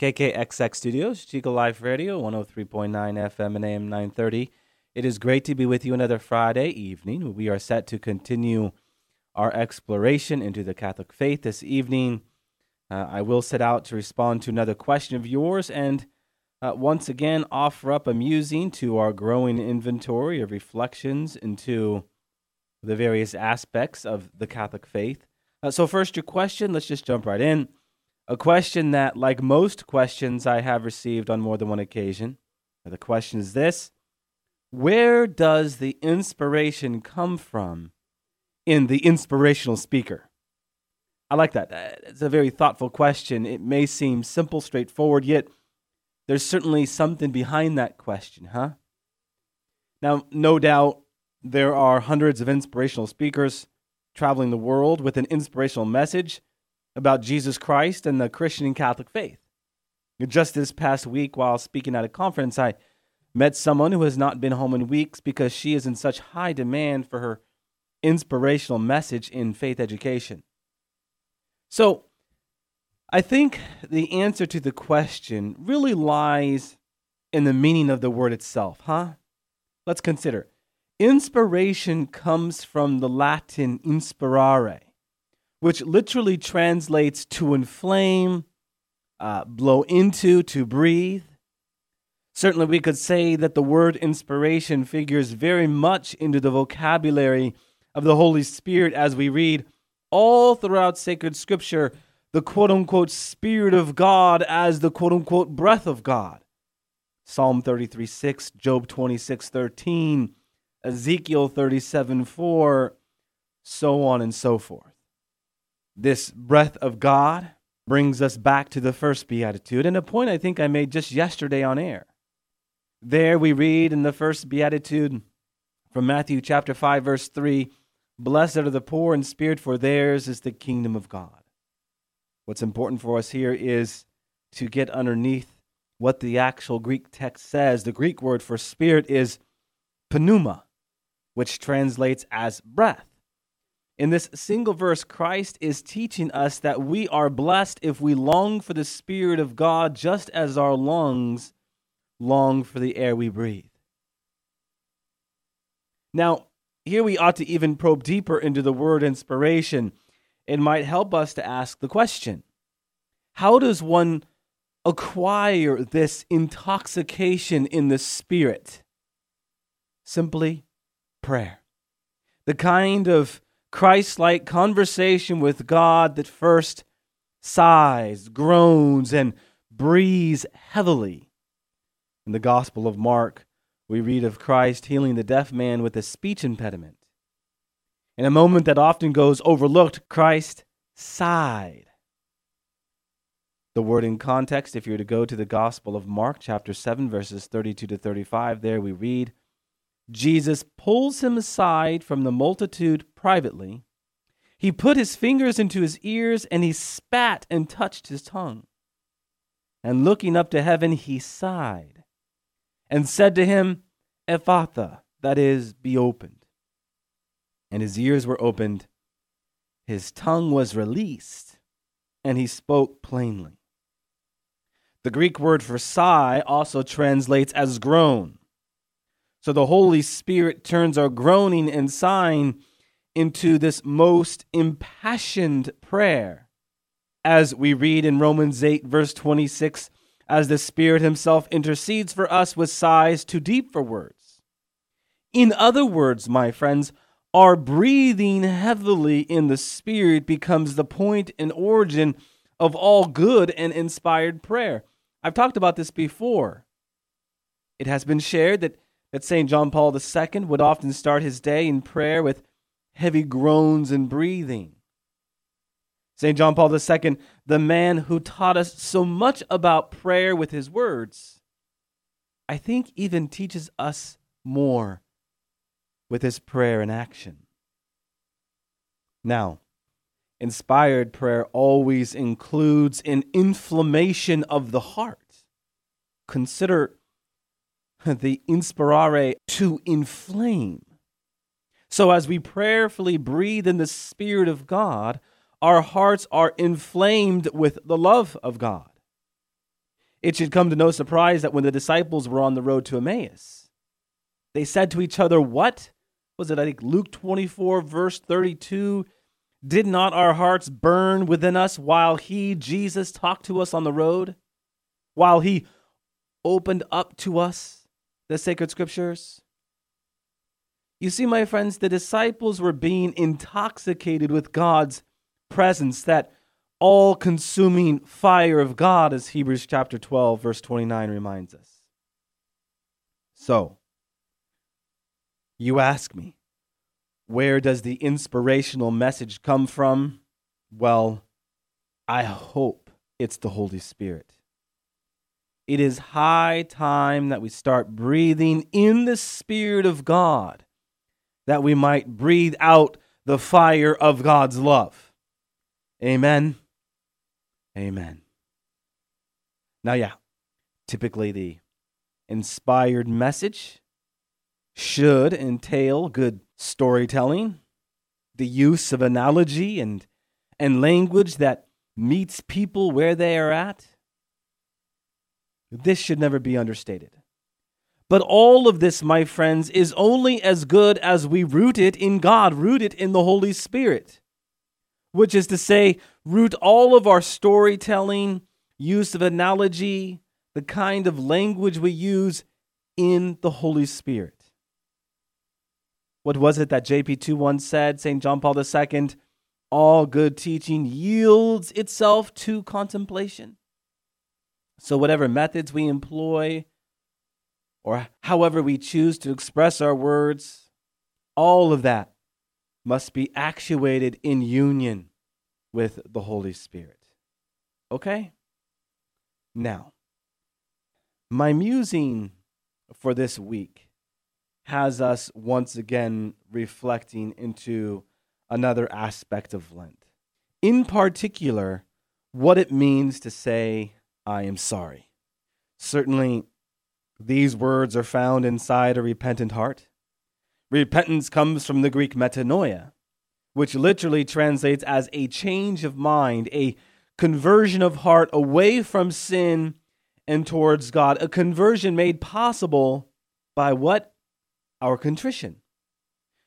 KKXX Studios, Chico Life Radio, 103.9 FM and AM 930. It is great to be with you another Friday evening. We are set to continue our exploration into the Catholic faith this evening. Uh, I will set out to respond to another question of yours and uh, once again offer up a musing to our growing inventory of reflections into the various aspects of the Catholic faith. Uh, so, first, your question, let's just jump right in. A question that, like most questions I have received on more than one occasion, the question is this Where does the inspiration come from in the inspirational speaker? I like that. It's a very thoughtful question. It may seem simple, straightforward, yet there's certainly something behind that question, huh? Now, no doubt there are hundreds of inspirational speakers traveling the world with an inspirational message about Jesus Christ and the Christian and Catholic faith. Just this past week, while speaking at a conference, I met someone who has not been home in weeks because she is in such high demand for her inspirational message in faith education. So, I think the answer to the question really lies in the meaning of the word itself, huh? Let's consider. Inspiration comes from the Latin inspirare, which literally translates to inflame, uh, blow into, to breathe. Certainly, we could say that the word inspiration figures very much into the vocabulary of the Holy Spirit as we read all throughout sacred scripture the quote unquote Spirit of God as the quote unquote breath of God. Psalm 33 6, Job 26 13, Ezekiel 37 4, so on and so forth. This breath of God brings us back to the first beatitude, and a point I think I made just yesterday on air. There we read in the first beatitude from Matthew chapter 5 verse 3, blessed are the poor in spirit for theirs is the kingdom of God. What's important for us here is to get underneath what the actual Greek text says. The Greek word for spirit is pneuma, which translates as breath. In this single verse, Christ is teaching us that we are blessed if we long for the Spirit of God just as our lungs long for the air we breathe. Now, here we ought to even probe deeper into the word inspiration. It might help us to ask the question How does one acquire this intoxication in the Spirit? Simply prayer. The kind of Christ like conversation with God that first sighs, groans, and breathes heavily. In the Gospel of Mark, we read of Christ healing the deaf man with a speech impediment. In a moment that often goes overlooked, Christ sighed. The word in context, if you were to go to the Gospel of Mark, chapter 7, verses 32 to 35, there we read, Jesus pulls him aside from the multitude privately. He put his fingers into his ears and he spat and touched his tongue. And looking up to heaven, he sighed and said to him, Ephphatha, that is, be opened. And his ears were opened, his tongue was released, and he spoke plainly. The Greek word for sigh also translates as groan. So the Holy Spirit turns our groaning and sighing into this most impassioned prayer. As we read in Romans 8, verse 26, as the Spirit Himself intercedes for us with sighs too deep for words. In other words, my friends, our breathing heavily in the Spirit becomes the point and origin of all good and inspired prayer. I've talked about this before. It has been shared that that St. John Paul II would often start his day in prayer with heavy groans and breathing. St. John Paul II, the man who taught us so much about prayer with his words, I think, even teaches us more with his prayer in action. Now, inspired prayer always includes an inflammation of the heart. Consider the inspirare to inflame. So, as we prayerfully breathe in the Spirit of God, our hearts are inflamed with the love of God. It should come to no surprise that when the disciples were on the road to Emmaus, they said to each other, What? Was it, I think, Luke 24, verse 32? Did not our hearts burn within us while he, Jesus, talked to us on the road? While he opened up to us the sacred scriptures? You see, my friends, the disciples were being intoxicated with God's presence, that all consuming fire of God, as Hebrews chapter 12, verse 29 reminds us. So, you ask me, where does the inspirational message come from? Well, I hope it's the Holy Spirit. It is high time that we start breathing in the Spirit of God, that we might breathe out the fire of God's love. Amen. Amen. Now, yeah, typically the inspired message should entail good storytelling, the use of analogy and, and language that meets people where they are at. This should never be understated. But all of this, my friends, is only as good as we root it in God, root it in the Holy Spirit, which is to say, root all of our storytelling, use of analogy, the kind of language we use in the Holy Spirit. What was it that JP2 once said, St. John Paul II? All good teaching yields itself to contemplation. So, whatever methods we employ, or however we choose to express our words, all of that must be actuated in union with the Holy Spirit. Okay? Now, my musing for this week has us once again reflecting into another aspect of Lent. In particular, what it means to say, I am sorry. Certainly, these words are found inside a repentant heart. Repentance comes from the Greek metanoia, which literally translates as a change of mind, a conversion of heart away from sin and towards God, a conversion made possible by what? Our contrition.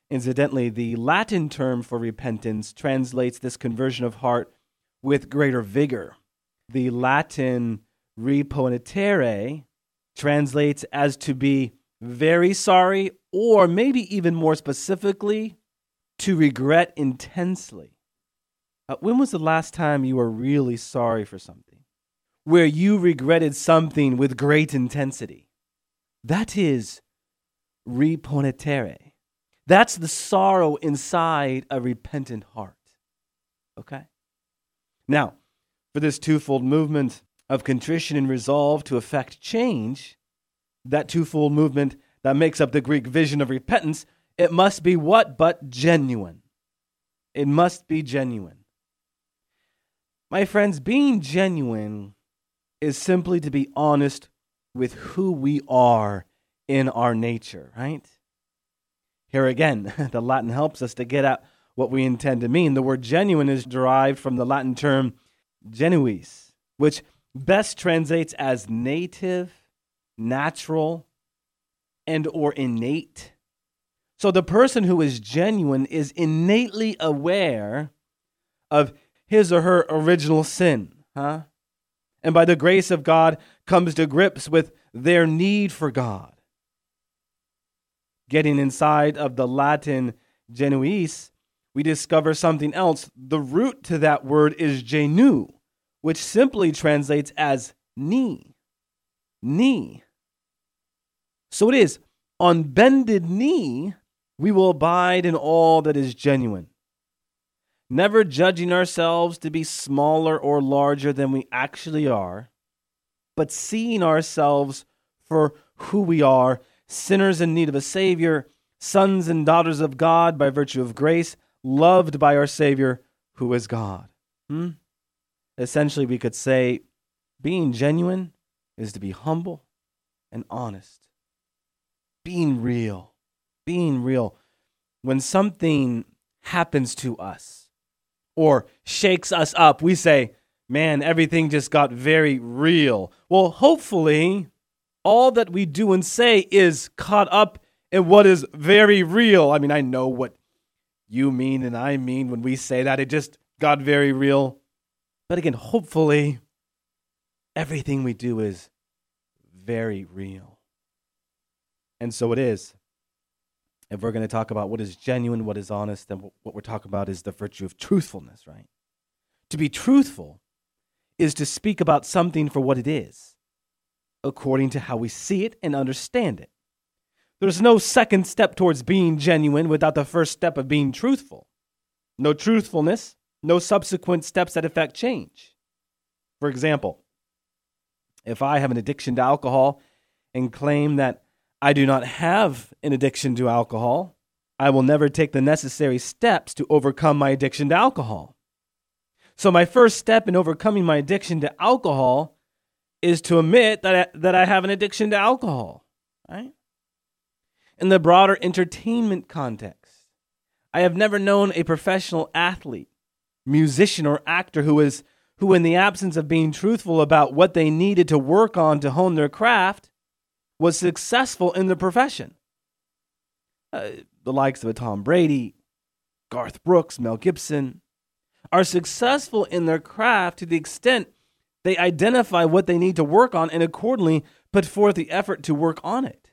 Incidentally, the Latin term for repentance translates this conversion of heart with greater vigor. The Latin repentere translates as to be very sorry, or maybe even more specifically, to regret intensely. Uh, when was the last time you were really sorry for something? Where you regretted something with great intensity? That is repentere. That's the sorrow inside a repentant heart. Okay? Now, for this twofold movement of contrition and resolve to effect change, that twofold movement that makes up the Greek vision of repentance, it must be what but genuine. It must be genuine. My friends, being genuine is simply to be honest with who we are in our nature, right? Here again, the Latin helps us to get at what we intend to mean. The word genuine is derived from the Latin term genuis, which best translates as native, natural, and or innate. So the person who is genuine is innately aware of his or her original sin, huh? And by the grace of God comes to grips with their need for God. Getting inside of the Latin genuis, we discover something else. The root to that word is genu, which simply translates as knee. Knee. So it is on bended knee we will abide in all that is genuine, never judging ourselves to be smaller or larger than we actually are, but seeing ourselves for who we are sinners in need of a Savior, sons and daughters of God by virtue of grace, loved by our Savior, who is God. Hmm? Essentially, we could say being genuine is to be humble and honest, being real, being real. When something happens to us or shakes us up, we say, Man, everything just got very real. Well, hopefully, all that we do and say is caught up in what is very real. I mean, I know what you mean and I mean when we say that. It just got very real. But again, hopefully, everything we do is very real. And so it is. If we're going to talk about what is genuine, what is honest, then what we're talking about is the virtue of truthfulness, right? To be truthful is to speak about something for what it is according to how we see it and understand it. There's no second step towards being genuine without the first step of being truthful. No truthfulness, no subsequent steps that affect change. For example, if I have an addiction to alcohol and claim that I do not have an addiction to alcohol, I will never take the necessary steps to overcome my addiction to alcohol. So, my first step in overcoming my addiction to alcohol is to admit that I, that I have an addiction to alcohol, right? In the broader entertainment context, I have never known a professional athlete, musician, or actor who is who, in the absence of being truthful about what they needed to work on to hone their craft, was successful in the profession. Uh, the likes of Tom Brady, Garth Brooks, Mel Gibson, are successful in their craft to the extent they identify what they need to work on and accordingly put forth the effort to work on it.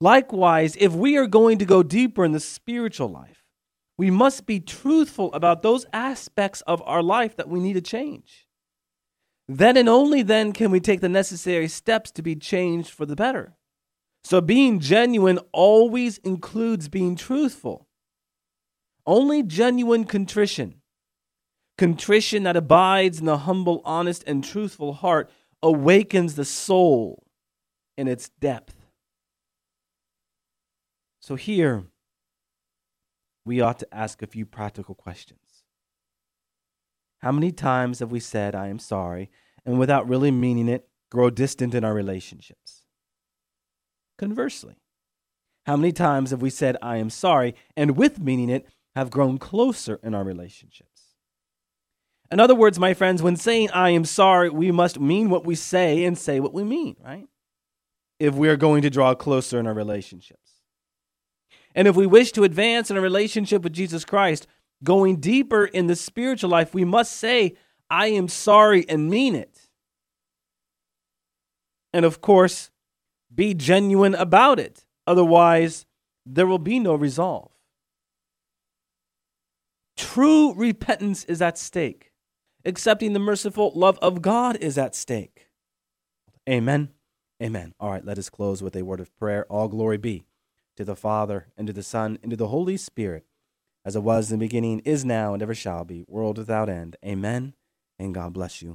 Likewise, if we are going to go deeper in the spiritual life, we must be truthful about those aspects of our life that we need to change. Then and only then can we take the necessary steps to be changed for the better. So, being genuine always includes being truthful. Only genuine contrition Contrition that abides in the humble, honest, and truthful heart awakens the soul in its depth. So here, we ought to ask a few practical questions. How many times have we said, I am sorry, and without really meaning it, grow distant in our relationships? Conversely, how many times have we said, I am sorry, and with meaning it, have grown closer in our relationships? In other words, my friends, when saying I am sorry, we must mean what we say and say what we mean, right? If we are going to draw closer in our relationships. And if we wish to advance in a relationship with Jesus Christ, going deeper in the spiritual life, we must say, I am sorry and mean it. And of course, be genuine about it. Otherwise, there will be no resolve. True repentance is at stake accepting the merciful love of God is at stake. Amen. Amen. All right, let us close with a word of prayer. All glory be to the Father, and to the Son, and to the Holy Spirit, as it was in the beginning, is now, and ever shall be, world without end. Amen. And God bless you.